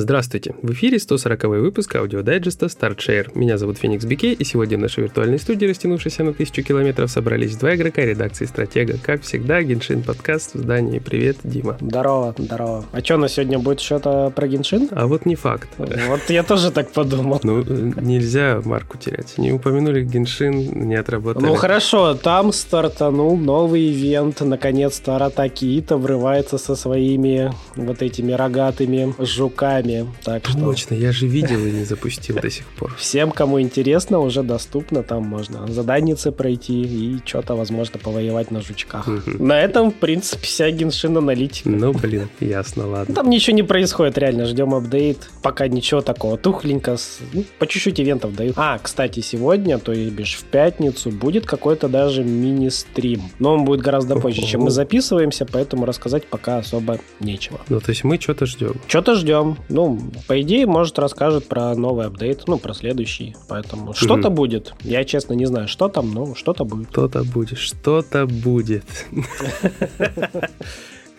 Здравствуйте! В эфире 140 выпуск аудиодайджеста Start + Share. Меня зовут Феникс Байке, и сегодня в нашей виртуальной студии, растянувшейся на тысячу километров, собрались два игрока редакции «Стратега». Как всегда, Геншин подкаст в здании. Привет, Дима. Здорово, здорово. А что, на сегодня будет что-то про Геншин? А вот не факт. Вот я тоже так подумал. Ну, нельзя марку терять. Не упомянули Геншин, не отработали. Ну хорошо, там стартанул новый ивент. Наконец-то Аратаки Итто врывается со своими вот этими рогатыми жуками нами. Так что... Точно, я же видел и не запустил до сих пор. Всем, кому интересно, уже доступно. Там можно заданицы пройти и что-то, возможно, повоевать на жучках. На этом, в принципе, вся геншин аналитика. Ну, блин, ясно, ладно. Там ничего не происходит, реально. Ждем апдейт. Пока ничего такого. Тухленько. Ну, по чуть-чуть ивентов дают. А, кстати, сегодня, то есть бишь в пятницу, будет какой-то даже мини-стрим. Но он будет гораздо позже, чем мы записываемся, поэтому рассказать пока особо нечего. Ну, то есть мы что-то ждем. Что-то ждем. Ну, по идее, может, расскажет про новый апдейт, ну, про следующий. Поэтому что-то будет. Я, честно, не знаю, что там, но что-то будет. Что-то будет, что-то будет.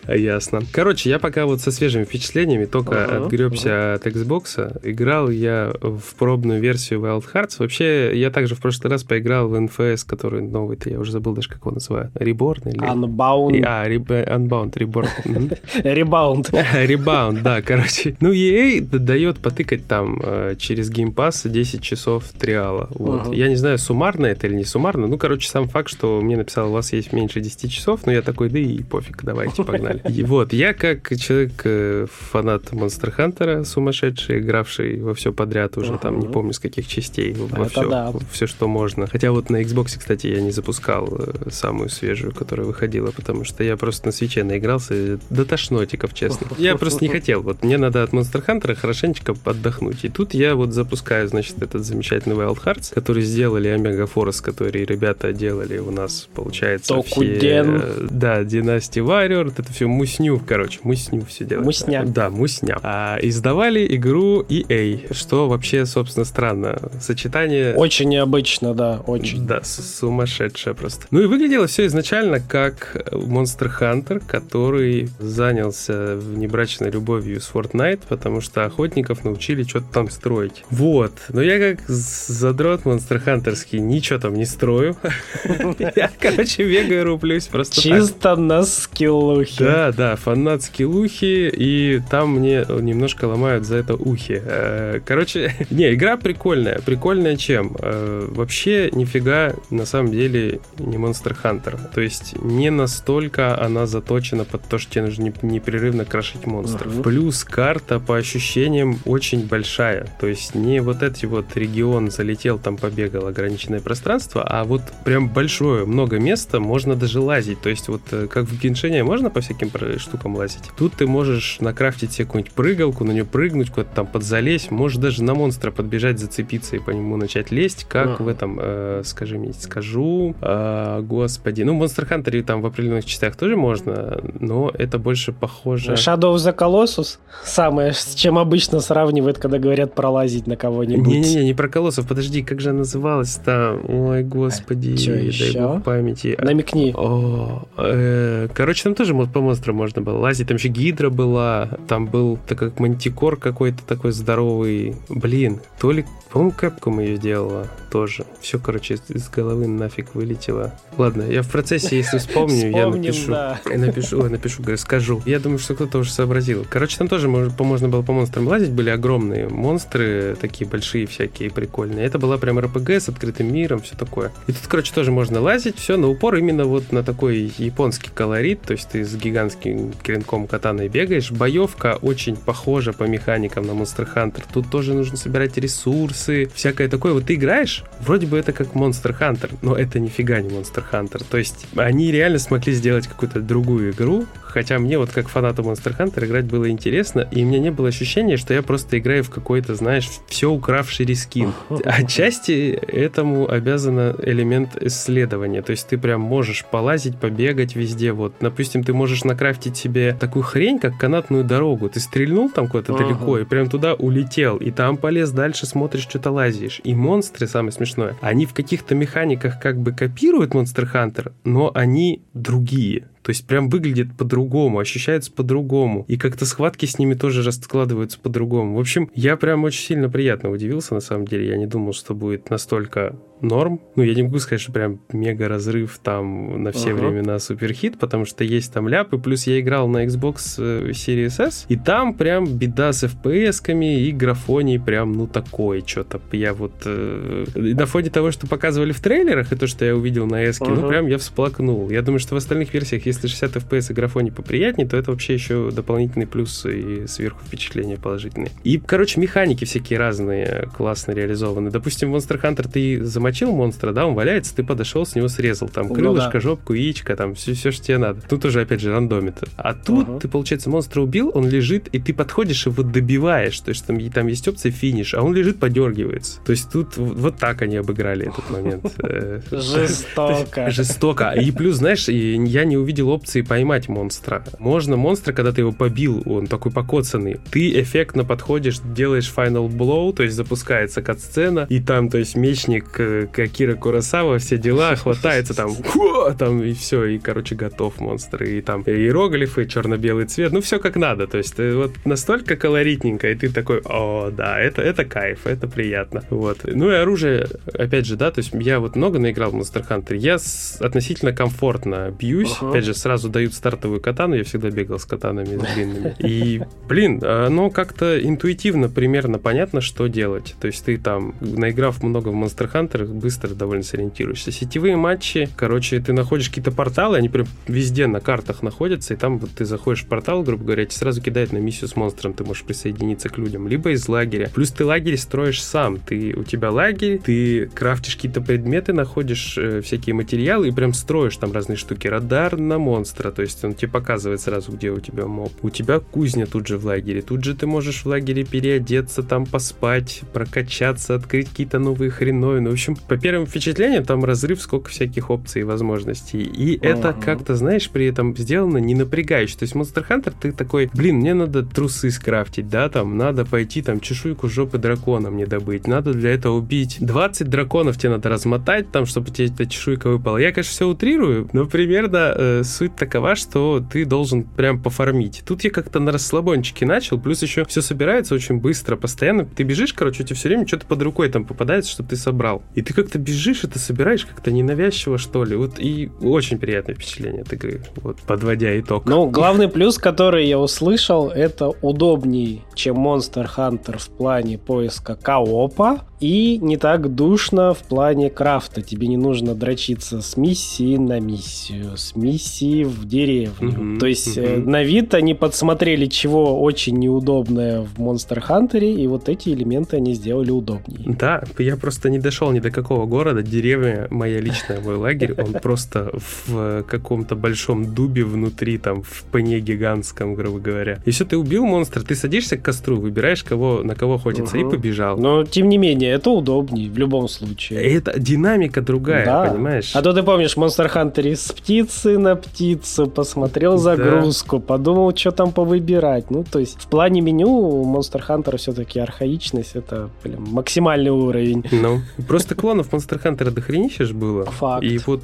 Ясно. Короче, я пока вот со свежими впечатлениями только uh-huh, отгребся uh-huh. от Xbox. Играл я в пробную версию Wild Hearts. Вообще, я также в прошлый раз поиграл в NFS, который новый-то, я уже забыл даже, как его называют. Reborn или... Unbound. А, Unbound, Reborn. Rebound. Rebound, да, короче. Ну, EA дает потыкать там э, через Game Pass 10 часов триала. Вот. Я не знаю, суммарно это или не суммарно. Ну, короче, сам факт, что мне написал, у вас есть меньше 10 часов, но я такой, да и пофиг, давайте, погнали погнали. Вот, я как человек, э, фанат Monster Hunter, сумасшедший, игравший во все подряд уже, там, не помню, с каких частей, во все, да. все, что можно. Хотя вот на Xbox, кстати, я не запускал э, самую свежую, которая выходила, потому что я просто на свече наигрался до тошнотиков, честно. Я просто не хотел. Вот мне надо от Monster Hunter хорошенечко отдохнуть. И тут я вот запускаю, значит, этот замечательный Wild Hearts, который сделали Omega Force, который ребята делали у нас, получается, Токуден. все... Э, да, Dynasty Warrior, это все мусню, короче, мусню все делают. Мусня. Да, мусня. А, издавали игру EA, что вообще, собственно, странно. Сочетание... Очень необычно, да, очень. Да, сумасшедшее просто. Ну и выглядело все изначально как Monster Hunter, который занялся внебрачной любовью с Fortnite, потому что охотников научили что-то там строить. Вот. Но я как задрот Monster Hunterский ничего там не строю. Я, короче, бегаю, руплюсь просто Чисто на скиллухе. Да, да, фанатские лухи, и там мне немножко ломают за это ухи. Э, короче, не, игра прикольная. Прикольная чем? Э, вообще нифига на самом деле не Monster Hunter. То есть не настолько она заточена под то, что тебе нужно непрерывно крошить монстров. Uh-huh. Плюс карта по ощущениям очень большая. То есть не вот эти вот регион залетел, там побегал ограниченное пространство, а вот прям большое, много места, можно даже лазить. То есть вот э, как в Геншине можно по всяким всяким штукам лазить. Тут ты можешь накрафтить себе какую-нибудь прыгалку, на нее прыгнуть, куда-то там подзалезть, можешь даже на монстра подбежать, зацепиться и по нему начать лезть, как а. в этом, э, скажи мне, скажу, э, господи, ну, Monster Hunter там в определенных частях тоже можно, но это больше похоже... Shadow of the Colossus самое, с чем обычно сравнивают, когда говорят пролазить на кого-нибудь. Не-не-не, не про колоссов, подожди, как же она называлась-то? Ой, господи, Что дай еще? бог памяти. Намекни. О, э, короче, там тоже, по монстрам можно было лазить. Там еще гидра была, там был так как мантикор какой-то такой здоровый. Блин, то ли, по-моему, Capcom ее делала тоже. Все, короче, из головы нафиг вылетело. Ладно, я в процессе, если вспомню, я напишу. Я напишу, напишу, скажу. Я думаю, что кто-то уже сообразил. Короче, там тоже можно было по монстрам лазить, были огромные монстры, такие большие всякие, прикольные. Это была прям РПГ с открытым миром, все такое. И тут, короче, тоже можно лазить, все на упор именно вот на такой японский колорит, то есть ты с гигантским клинком катаной бегаешь. Боевка очень похожа по механикам на Monster Hunter. Тут тоже нужно собирать ресурсы, всякое такое. Вот ты играешь, вроде бы это как Monster Hunter, но это нифига не Monster Hunter. То есть они реально смогли сделать какую-то другую игру, хотя мне вот как фанату Monster Hunter играть было интересно, и у меня не было ощущения, что я просто играю в какой-то, знаешь, все укравший рискин. Отчасти этому обязан элемент исследования. То есть ты прям можешь полазить, побегать везде. Вот, допустим, ты можешь накрафтить себе такую хрень, как канатную дорогу. Ты стрельнул там куда-то ага. далеко и прям туда улетел, и там полез дальше, смотришь, что-то лазишь. И монстры, самое смешное, они в каких-то механиках как бы копируют Monster Hunter, но они другие. То есть прям выглядит по-другому, ощущается по-другому. И как-то схватки с ними тоже раскладываются по-другому. В общем, я прям очень сильно приятно удивился, на самом деле. Я не думал, что будет настолько норм. Ну, я не могу сказать, что прям мега разрыв там на все uh-huh. времена суперхит, потому что есть там ляпы. Плюс я играл на Xbox э, Series S, и там прям беда с FPS-ками и графоний прям, ну, такое что-то. Я вот э, на фоне того, что показывали в трейлерах, и то, что я увидел на S, uh-huh. ну, прям я всплакнул. Я думаю, что в остальных версиях, если 60 FPS и графоний поприятнее, то это вообще еще дополнительный плюс и сверху впечатления положительные. И, короче, механики всякие разные классно реализованы. Допустим, Monster Hunter ты замочил монстра, да, он валяется, ты подошел, с него срезал. Там ну, крылышко, да. жопку, яичко, там все, все, что тебе надо. Тут уже, опять же, рандомит. А тут uh-huh. ты, получается, монстра убил, он лежит, и ты подходишь вот добиваешь. То есть там, там есть опция финиш, а он лежит, подергивается. То есть тут вот так они обыграли этот момент. Э, Жестоко. Жестоко. И плюс, знаешь, я не увидел опции поймать монстра. Можно монстра, когда ты его побил, он такой покоцанный, ты эффектно подходишь, делаешь final blow, то есть запускается кат-сцена, и там, то есть мечник э, Кира Курасава, все дела, хватается там, там и все, и, короче, готов монстр. И там иероглифы, черно-белый цвет, ну, все как надо. То есть э, вот настолько колоритненько, и ты такой, о, да, это, это кайф, это приятно. Вот. Ну и оружие, опять же, да, то есть я вот много наиграл в Monster Hunter, я с, относительно комфортно бьюсь. Uh-huh. Опять же, сразу дают стартовую катану, я всегда бегал с катанами с длинными. И, блин, оно как-то интуитивно примерно понятно, что делать. То есть ты там, наиграв много в Monster Hunter, быстро довольно сориентируешься. Сетевые матчи, короче, ты находишь какие-то порталы, они прям везде на картах находятся, и там вот ты заходишь в портал, грубо говоря, тебе сразу кидает на миссию с монстром, ты можешь присоединиться к людям, либо из лагеря. Плюс ты лагерь строишь сам, ты, у тебя лагерь, ты крафтишь какие-то предметы, находишь э, всякие материалы и прям строишь там разные штуки. Радар на монстра, то есть он тебе показывает сразу, где у тебя моб. У тебя кузня тут же в лагере, тут же ты можешь в лагере переодеться, там поспать, прокачаться, открыть какие-то новые хреновины. В общем, по первым впечатлениям там разрыв, сколько всяких опций и возможностей. И uh-huh. это как-то, знаешь, при этом сделано не напрягающе. То есть Monster Hunter ты такой, блин, мне надо трусы скрафтить, да, там, надо пойти там чешуйку жопы дракона мне добыть, надо для этого убить 20 драконов тебе надо размотать там, чтобы тебе эта чешуйка выпала. Я, конечно, все утрирую, но примерно э, суть такова, что ты должен прям пофармить. Тут я как-то на расслабончике начал, плюс еще все собирается очень быстро, постоянно. Ты бежишь, короче, у тебя все время что-то под рукой там попадается, чтобы ты собрал. И ты как-то бежишь, это собираешь как-то ненавязчиво, что ли. Вот и очень приятное впечатление от игры, вот, подводя итог. Ну, главный плюс, который я услышал, это удобней, чем Monster Hunter в плане поиска коопа, и не так душно в плане крафта. Тебе не нужно дрочиться с миссии на миссию, с миссии в деревню. Mm-hmm, То есть mm-hmm. на вид они подсмотрели, чего очень неудобное в Monster Hunter, и вот эти элементы они сделали удобнее. Да, я просто не дошел ни до какого города. Деревня моя личная, мой лагерь, он просто в каком-то большом дубе внутри, там, в пане гигантском, грубо говоря. Если ты убил монстра, ты садишься к костру, выбираешь, кого, на кого охотиться, и побежал. Но, тем не менее, это удобнее в любом случае. Это динамика другая, да. понимаешь? А то ты помнишь, Monster Hunter с птицы на птицу, посмотрел загрузку, да. подумал, что там повыбирать. Ну, то есть в плане меню Monster Hunter все-таки архаичность, это, блин, максимальный уровень. Ну, просто клонов Monster Hunter дохренища ж было. Факт. И вот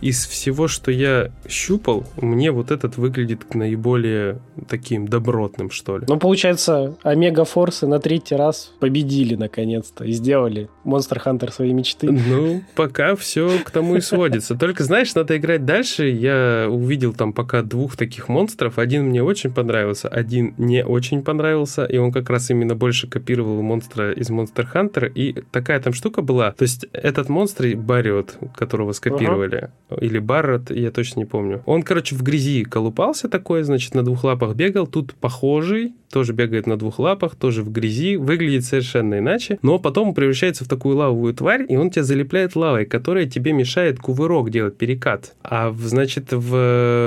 из всего, что я щупал, мне вот этот выглядит наиболее таким добротным, что ли. Ну, получается, Омега Форсы на третий раз победили наконец-то и сделали Monster Hunter своей мечты. Ну, пока все к тому и сводится. Только, знаешь, надо играть дальше. Я увидел там пока двух таких монстров. Один мне очень понравился, один не очень понравился, и он как раз именно больше копировал монстра из Monster Hunter. И такая там штука была. То есть этот монстр, Бариот, которого скопировали, или Барретт, я точно не помню. Он, короче, в грязи колупался такой, значит, на двух лапах бегал. Тут похожий, тоже бегает на двух лапах, тоже в грязи, выглядит совершенно иначе, но потом превращается в такую лавовую тварь, и он тебя залепляет лавой, которая тебе мешает кувырок делать, перекат. А, значит, в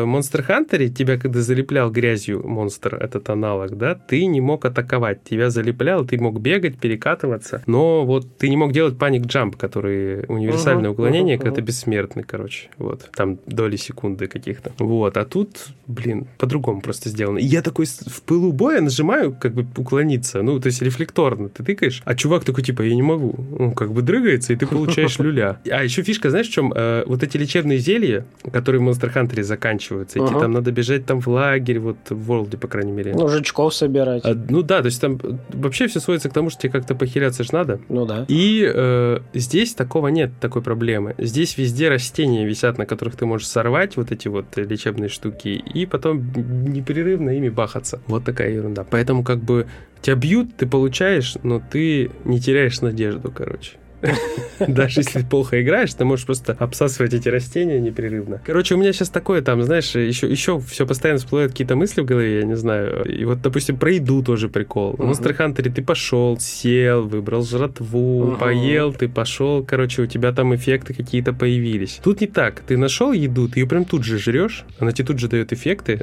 Monster Hunter тебя, когда залеплял грязью монстр, этот аналог, да, ты не мог атаковать, тебя залеплял, ты мог бегать, перекатываться, но вот ты не мог делать паник джамп, который универсальное uh-huh, уклонение, uh-huh, uh-huh. это бессмертный, короче, вот, там доли секунды каких-то. Вот, а тут, блин, по-другому просто сделано. И я такой в пылу боя нажимаю как бы уклониться, ну, то есть рефлекторно ты тыкаешь, а чувак такой, типа, я не могу. Он как бы дрыгается, и ты получаешь люля. А еще фишка, знаешь, в чем? Э, вот эти лечебные зелья, которые в Monster Hunter заканчиваются, эти там надо бежать там в лагерь, вот в World, по крайней мере. Ну, жучков собирать. А, ну да, то есть там вообще все сводится к тому, что тебе как-то похиляться ж надо. Ну да. И э, здесь такого нет, такой проблемы. Здесь везде растения висят, на которых ты можешь сорвать вот эти вот лечебные штуки, и потом непрерывно ими бахаться. Вот такая ерунда. Поэтому как бы тебя бьют, ты получаешь, но ты не теряешь надежду, короче. Даже если плохо играешь, ты можешь просто обсасывать эти растения непрерывно. Короче, у меня сейчас такое там, знаешь, еще, еще все постоянно всплывают какие-то мысли в голове, я не знаю. И вот, допустим, про еду тоже прикол. В Monster Hunter ты пошел, сел, выбрал жратву, поел, ты пошел, короче, у тебя там эффекты какие-то появились. Тут не так. Ты нашел еду, ты ее прям тут же жрешь, она тебе тут же дает эффекты.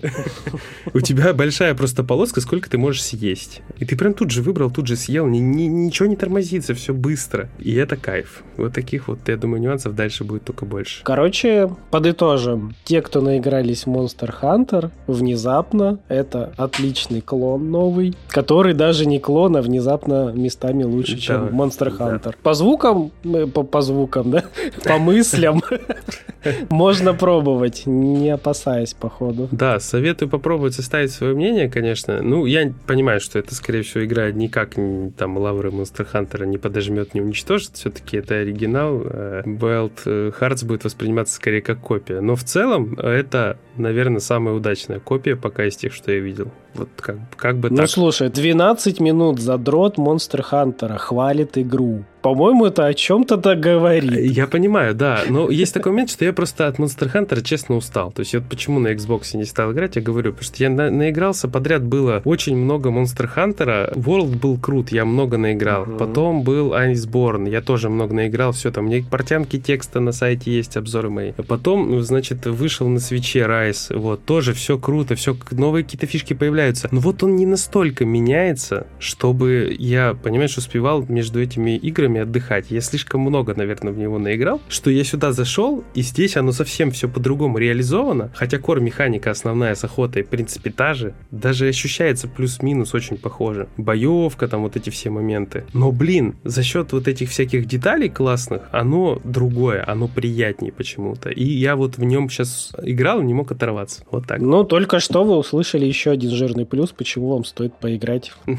У тебя большая просто полоска, сколько ты можешь съесть. И ты прям тут же выбрал, тут же съел, ничего не тормозится, все быстро. И это кайф. Вот таких вот, я думаю, нюансов дальше будет только больше. Короче, подытожим. Те, кто наигрались в Monster Hunter, внезапно это отличный клон новый, который даже не клон, а внезапно местами лучше, да, чем Monster Hunter. Да. По звукам, э, по, по звукам, да, по мыслям можно пробовать, не опасаясь, походу. Да, советую попробовать составить свое мнение, конечно. Ну, я понимаю, что это, скорее всего, игра никак там лавры Monster Hunter не подожмет, не уничтожит все-таки это оригинал. Wild э, Hearts будет восприниматься скорее как копия. Но в целом это, наверное, самая удачная копия пока из тех, что я видел. Вот как, как бы ну, так. Ну, слушай, 12 минут за дрот Монстр Хантера хвалит игру. По-моему, это о чем-то договорит. Я понимаю, да. Но есть такой момент, что я просто от Monster Hunter честно устал. То есть вот почему на Xbox не стал играть, я говорю, потому что я на наигрался подряд, было очень много Monster Hunter. World был крут, я много наиграл. Угу. Потом был Iceborne, я тоже много наиграл. Все, там мне портянки текста на сайте есть, обзоры мои. Потом, значит, вышел на свече Rise. Вот, тоже все круто, все новые какие-то фишки появляются. Но вот он не настолько меняется, чтобы я, понимаешь, успевал между этими играми время отдыхать. Я слишком много, наверное, в него наиграл, что я сюда зашел, и здесь оно совсем все по-другому реализовано. Хотя кор-механика основная с охотой, в принципе, та же. Даже ощущается плюс-минус очень похоже. Боевка, там вот эти все моменты. Но, блин, за счет вот этих всяких деталей классных, оно другое, оно приятнее почему-то. И я вот в нем сейчас играл и не мог оторваться. Вот так. Ну, только что вы услышали еще один жирный плюс, почему вам стоит поиграть.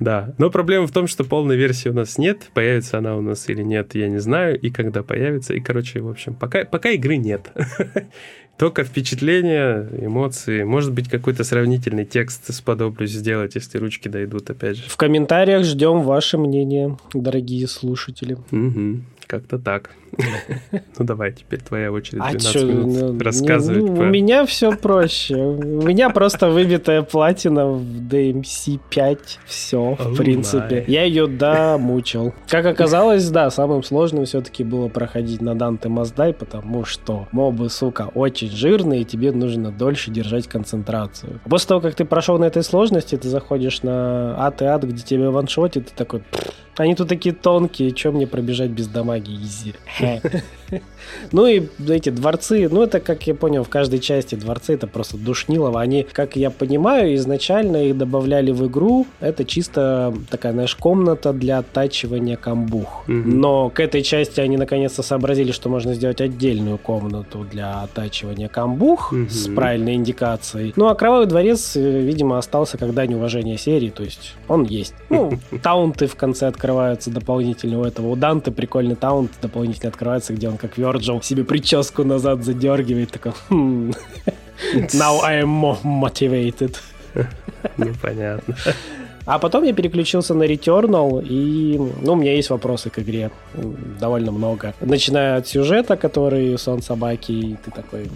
Да, но проблема в том, что полной версии у нас нет. Появится она у нас или нет, я не знаю. И когда появится. И, короче, в общем, пока, пока игры нет. Только впечатления, эмоции. Может быть, какой-то сравнительный текст сподоблюсь сделать, если ручки дойдут, опять же. В комментариях ждем ваше мнение, дорогие слушатели. Угу. Как-то так. Ну давай, теперь твоя очередь 12 а минут ну, рассказывать. Ну, У меня все проще. У меня просто выбитая платина в DMC 5. Все, в принципе. Я ее домучил. Как оказалось, да, самым сложным все-таки было проходить на Данте Маздай, потому что мобы, сука, очень жирные, и тебе нужно дольше держать концентрацию. После того, как ты прошел на этой сложности, ты заходишь на ад и ад, где тебе ваншотит, и ты такой... Они тут такие тонкие, чем мне пробежать без дамаги изи? Ну и эти дворцы, ну это, как я понял, в каждой части дворцы это просто душнилово. Они, как я понимаю, изначально их добавляли в игру. Это чисто такая, знаешь, комната для оттачивания камбух. Но к этой части они наконец-то сообразили, что можно сделать отдельную комнату для оттачивания камбух с правильной индикацией. Ну а Кровавый дворец, э, видимо, остался как дань уважения серии, то есть он есть. Ну, таунты в конце открываются дополнительно у этого. У Данте прикольный таунт дополнительно песня открывается, где он как Virgil себе прическу назад задергивает, такой хм, Now I am more motivated. Непонятно. А потом я переключился на Returnal, и ну, у меня есть вопросы к игре. Довольно много. Начиная от сюжета, который сон собаки, и ты такой...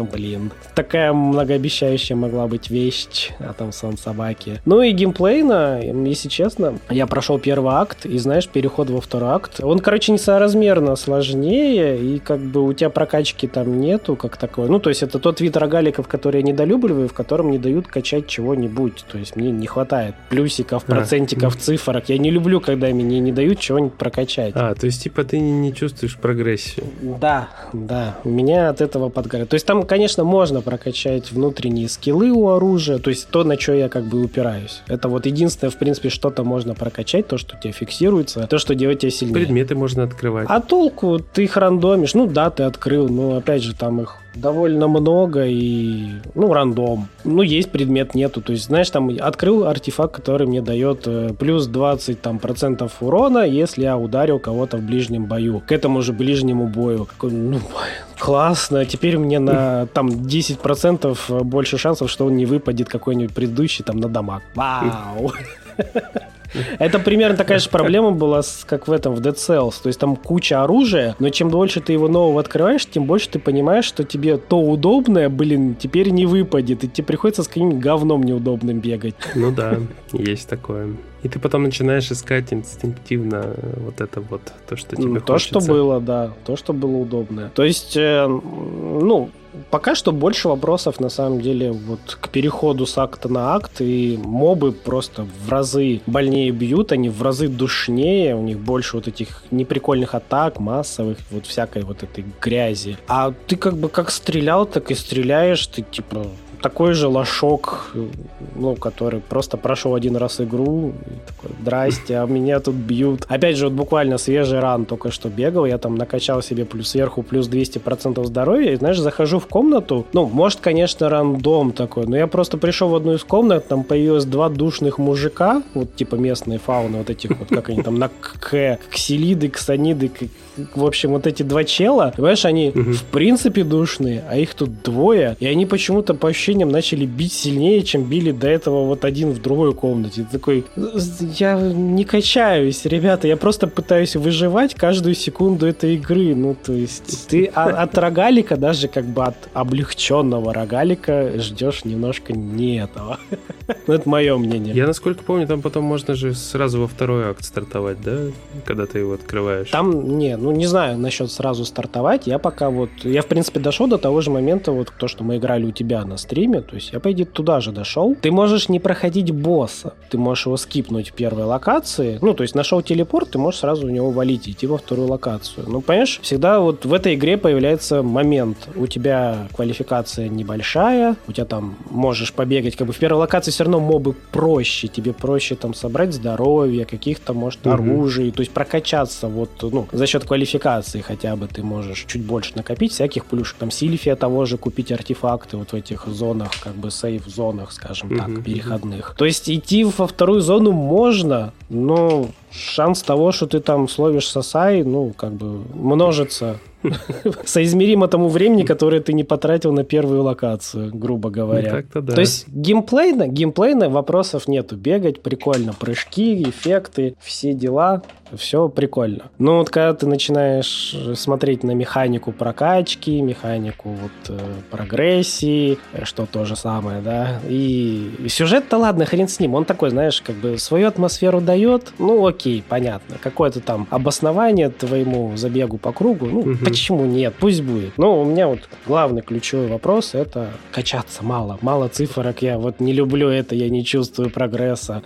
Ну, блин. Такая многообещающая могла быть вещь, а там сон собаки. Ну и геймплейно, если честно, я прошел первый акт, и знаешь, переход во второй акт, он, короче, несоразмерно сложнее, и как бы у тебя прокачки там нету, как такое. Ну, то есть это тот вид рогаликов, который я недолюбливаю, в котором не дают качать чего-нибудь. То есть мне не хватает плюсиков, процентиков, а. цифрок. Я не люблю, когда мне не дают чего-нибудь прокачать. А, то есть типа ты не, не чувствуешь прогрессию? Да, да. У меня от этого подгорает. То есть там конечно, можно прокачать внутренние скиллы у оружия, то есть то, на что я как бы упираюсь. Это вот единственное, в принципе, что-то можно прокачать, то, что у тебя фиксируется, то, что делает тебя сильнее. Предметы можно открывать. А толку? Ты их рандомишь. Ну да, ты открыл, но опять же там их довольно много и, ну, рандом. Ну, есть предмет, нету. То есть, знаешь, там открыл артефакт, который мне дает э, плюс 20 там, процентов урона, если я ударил кого-то в ближнем бою. К этому же ближнему бою. Ну, классно. Теперь мне на там 10% больше шансов, что он не выпадет какой-нибудь предыдущий там на дамаг. Вау! Это примерно такая же проблема была, как в этом, в Dead Cells. То есть там куча оружия, но чем дольше ты его нового открываешь, тем больше ты понимаешь, что тебе то удобное, блин, теперь не выпадет, и тебе приходится с каким-нибудь говном неудобным бегать. Ну да, есть такое. И ты потом начинаешь искать инстинктивно вот это вот, то, что тебе ну, То, хочется. что было, да, то, что было удобное. То есть, э, ну, Пока что больше вопросов, на самом деле, вот к переходу с акта на акт, и мобы просто в разы больнее бьют, они в разы душнее, у них больше вот этих неприкольных атак, массовых, вот всякой вот этой грязи. А ты как бы как стрелял, так и стреляешь, ты типа такой же лошок, ну, который просто прошел один раз игру, такой, здрасте, а меня тут бьют. Опять же, вот буквально свежий ран только что бегал, я там накачал себе плюс сверху плюс 200% здоровья, и, знаешь, захожу в комнату, ну, может, конечно, рандом такой, но я просто пришел в одну из комнат, там появилось два душных мужика, вот типа местные фауны, вот этих вот, как они там, на К, ксилиды, ксаниды, в общем, вот эти два чела, понимаешь, они в принципе душные, а их тут двое, и они почему-то по ощущениям начали бить сильнее, чем били до этого вот один в другой комнате. Ты такой, я не качаюсь, ребята, я просто пытаюсь выживать каждую секунду этой игры. Ну, то есть ты от рогалика, даже как бы от облегченного рогалика ждешь немножко не этого. Ну, это мое мнение. Я, насколько помню, там потом можно же сразу во второй акт стартовать, да? Когда ты его открываешь. Там, не, ну, не знаю насчет сразу стартовать. Я пока вот... Я, в принципе, дошел до того же момента, вот то, что мы играли у тебя на стриме, стриме, то есть я, по идее, туда же дошел. Ты можешь не проходить босса, ты можешь его скипнуть в первой локации, ну, то есть нашел телепорт, ты можешь сразу в него валить идти во вторую локацию. Ну, понимаешь, всегда вот в этой игре появляется момент, у тебя квалификация небольшая, у тебя там можешь побегать, как бы в первой локации все равно мобы проще, тебе проще там собрать здоровье, каких-то, может, угу. оружий, то есть прокачаться вот, ну, за счет квалификации хотя бы ты можешь чуть больше накопить всяких плюшек, там, Сильфия того же, купить артефакты вот в этих зонах зонах, как бы сейф-зонах, скажем так, mm-hmm. переходных. То есть идти во вторую зону можно, но шанс того, что ты там словишь сосай, ну, как бы множится соизмеримо тому времени, которое ты не потратил на первую локацию, грубо говоря. Ну, да. То есть геймплейно, геймплейно вопросов нету. Бегать прикольно, прыжки, эффекты, все дела, все прикольно. Но вот когда ты начинаешь смотреть на механику прокачки, механику вот э, прогрессии, что то же самое, да, и сюжет-то ладно, хрен с ним, он такой, знаешь, как бы свою атмосферу дает, ну окей, понятно, какое-то там обоснование твоему забегу по кругу, ну угу. Почему нет, пусть будет. Но у меня вот главный ключевой вопрос это качаться мало, мало цифрок, я вот не люблю это, я не чувствую прогресса.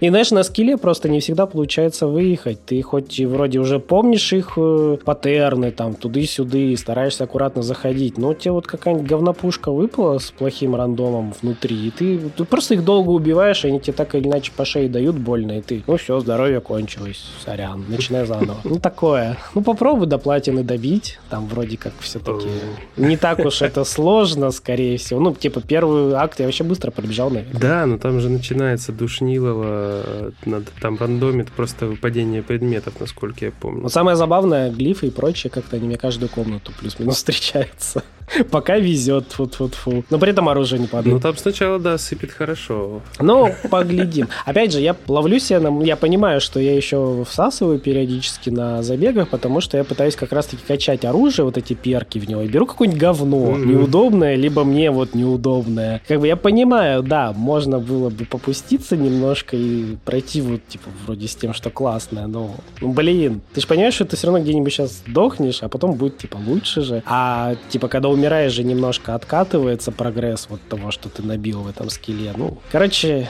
И, знаешь, на скилле просто не всегда получается выехать. Ты хоть и вроде уже помнишь их э, паттерны, там, туды-сюды, стараешься аккуратно заходить, но тебе вот какая-нибудь говнопушка выпала с плохим рандомом внутри, и ты, ты просто их долго убиваешь, и они тебе так или иначе по шее дают больно, и ты, ну все, здоровье кончилось, сорян, начинай заново. Ну, такое. Ну, попробуй до платины добить, там вроде как все-таки не так уж это сложно, скорее всего. Ну, типа, первый акт я вообще быстро пробежал, наверное. Да, но там же начинается душнило этого надо там рандомит просто выпадение предметов, насколько я помню. Но самое забавное, глифы и прочее, как-то они мне каждую комнату плюс-минус встречаются. Пока везет, вот вот фу. Но при этом оружие не падает. Ну там сначала, да, сыпет хорошо. Ну, поглядим. Опять же, я ловлю себя, на... я понимаю, что я еще всасываю периодически на забегах, потому что я пытаюсь как раз-таки качать оружие, вот эти перки в него, и беру какое-нибудь говно mm-hmm. неудобное, либо мне вот неудобное. Как бы я понимаю, да, можно было бы попуститься немножко и пройти вот, типа, вроде с тем, что классное, но, ну, блин, ты же понимаешь, что ты все равно где-нибудь сейчас сдохнешь, а потом будет, типа, лучше же. А, типа, когда умираешь же немножко откатывается прогресс вот того, что ты набил в этом скилле. Ну, короче,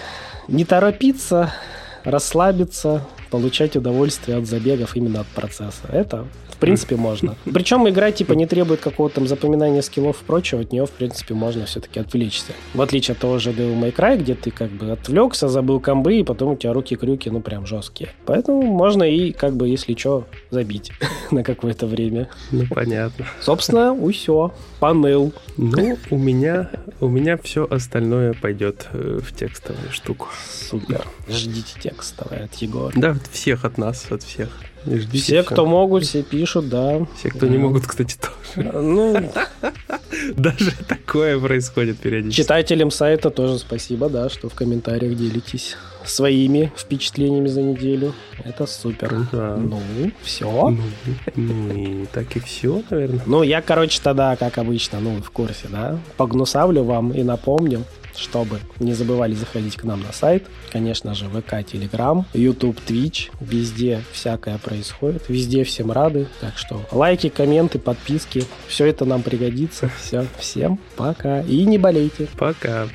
не торопиться, расслабиться, получать удовольствие от забегов именно от процесса. Это в принципе, можно. Причем игра, типа, не требует какого-то там запоминания скиллов и прочего, от нее, в принципе, можно все-таки отвлечься. В отличие от того же Devil May Cry, где ты как бы отвлекся, забыл комбы, и потом у тебя руки-крюки, ну, прям жесткие. Поэтому можно и, как бы, если что, забить на какое-то время. Ну, понятно. Собственно, все. Панел. Ну, у меня, у меня все остальное пойдет э, в текстовую штуку. Супер. Ждите текстовое от Егора. Да, всех от нас, от всех. Ждите все, кто могут, все пишут, да. Все, кто да. не могут, кстати, тоже. Ну, Даже такое происходит периодически. Читателям сайта тоже спасибо, да, что в комментариях делитесь своими впечатлениями за неделю. Это супер. Да. Ну, все. Ну, ну и так и все, наверное. Ну, я, короче, тогда, как обычно, ну, в курсе, да, погнусавлю вам и напомню, чтобы не забывали заходить к нам на сайт. Конечно же, ВК, Телеграм, YouTube, Twitch. Везде всякое происходит. Везде всем рады. Так что лайки, комменты, подписки. Все это нам пригодится. Все. Всем пока. И не болейте. Пока. Пока.